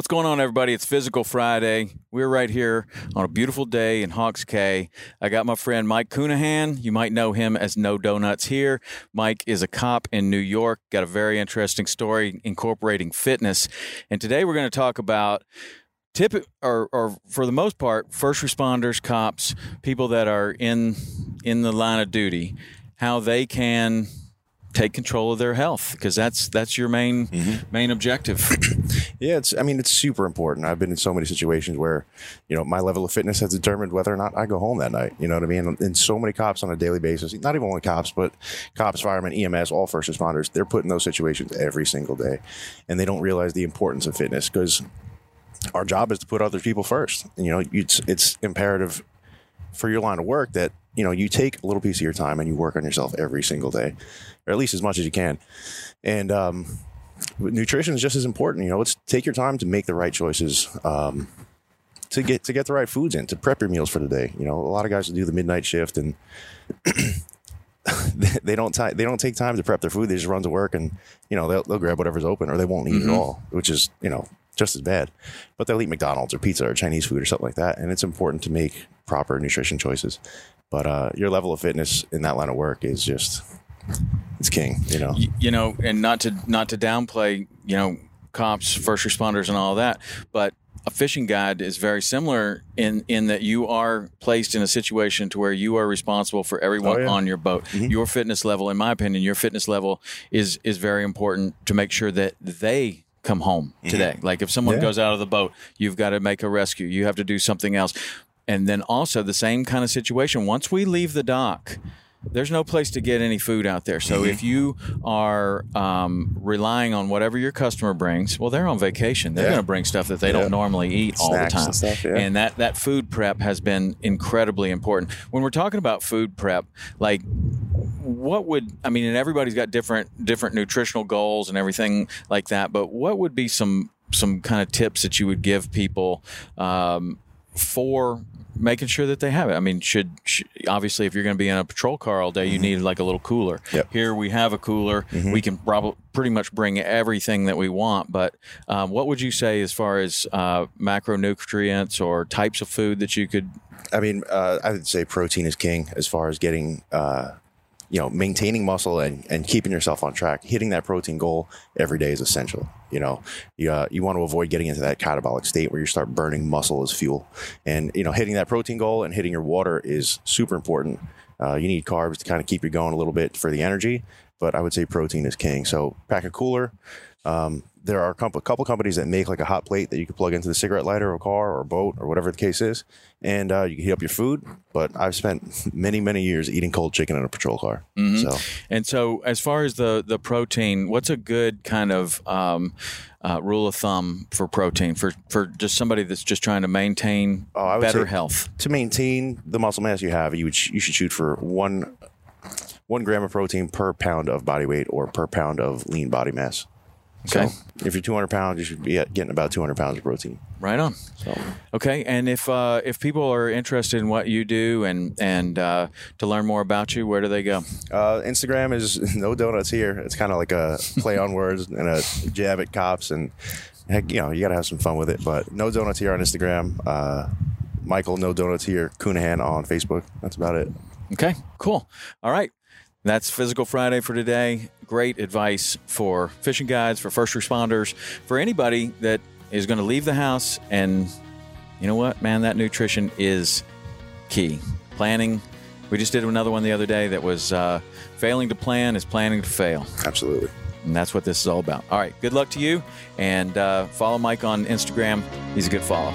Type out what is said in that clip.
What's going on, everybody? It's Physical Friday. We're right here on a beautiful day in Hawks Cay. I got my friend Mike Cunahan. You might know him as No Donuts here. Mike is a cop in New York, got a very interesting story incorporating fitness. And today we're going to talk about tip or, or for the most part first responders cops people that are in in the line of duty how they can take control of their health because that's that's your main Mm-hmm. main objective Yeah, it's. I mean, it's super important. I've been in so many situations where, you know, my level of fitness has determined whether or not I go home that night. You know what I mean? And so many cops on a daily basis, not even only cops, but cops, firemen, EMS, all first responders, they're put in those situations every single day, and they don't realize the importance of fitness because our job is to put other people first. And, you know, it's it's imperative for your line of work that you know you take a little piece of your time and you work on yourself every single day, or at least as much as you can. And um, nutrition is just as important. You know, it's take your time to make the right choices. Um, to get to get the right foods in to prep your meals for the day. You know, a lot of guys will do the midnight shift and they, don't ti they don't take time to prep their food. They just run to work and you know they'll, they'll grab whatever's open or they won't eat at all, which is you know just as bad. But they'll eat McDonald's or pizza or Chinese food or something like that. And it's important to make proper nutrition choices. But uh, your level of fitness in that line of work is just it's king. You know. You know, and not to not to downplay, you know, cops, first responders, and all that, but a fishing guide is very similar in in that you are placed in a situation to where you are responsible for everyone Oh, yeah. on your boat. Mm-hmm. Your fitness level, in my opinion, your fitness level is is very important to make sure that they come home mm-hmm. today. Like if someone Yeah. goes out of the boat, you've got to make a rescue. You have to do something else. And then also the same kind of situation. Once we leave the dock, there's no place to get any food out there. So Mm-hmm. if you are um, relying on whatever your customer brings, well, they're on vacation. They're Yeah. going to bring stuff that they Yeah. don't normally eat all the time. and stuff, yeah. And that that food prep has been incredibly important. When we're talking about food prep, like what would I mean? And everybody's got different different nutritional goals and everything like that. But what would be some some kind of tips that you would give people um, for making sure that they have it? I mean, should, sh obviously if you're going to be in a patrol car all day, you need like a little cooler. Mm-hmm. Yep. Mm-hmm. Here we have a cooler. We can probably pretty much bring everything that we want. But um, what would you say as far as uh, macronutrients or types of food that you could? I mean, uh, I would say protein is king as far as getting, uh, you know, maintaining muscle and, and keeping yourself on track. Hitting that protein goal every day is essential. You know, you, uh, you want to avoid getting into that catabolic state where you start burning muscle as fuel. And, you know, hitting that protein goal and hitting your water is super important. Uh, you need carbs to kind of keep you going a little bit for the energy. But I would say protein is king. So pack a cooler. Um, there are a couple, couple companies that make like a hot plate that you can plug into the cigarette lighter or a car or boat or whatever the case is, and uh, you can heat up your food. But I've spent many many years eating cold chicken in a patrol car. So And so, as far as the the protein, what's a good kind of um, uh, rule of thumb for protein for for just somebody that's just trying to maintain Oh, better health? to maintain the muscle mass you have, you would sh- you should shoot for one one gram of protein per pound of body weight or per pound of lean body mass. Okay. So if you're 200 pounds, you should be getting about 200 pounds of protein. Right on. So Okay, and if uh, if people are interested in what you do and and uh, to learn more about you, where do they go? uh, Instagram is no donuts here. It's kind of like a play on words and a jab at cops, and heck, you know you got to have some fun with it. But no donuts here on Instagram. Uh, Michael, no donuts here. Coonahan on Facebook. That's about it. Okay, cool. All right. That's Physical Friday for today. Great advice for fishing guides, for first responders, for anybody that is going to leave the house. And you know what, man, that nutrition is key. Planning. We just did another one the other day that was uh, failing to plan is planning to fail. Absolutely. And that's what this is all about. All right. Good luck to you. And uh, follow Mike on Instagram. He's a good follow.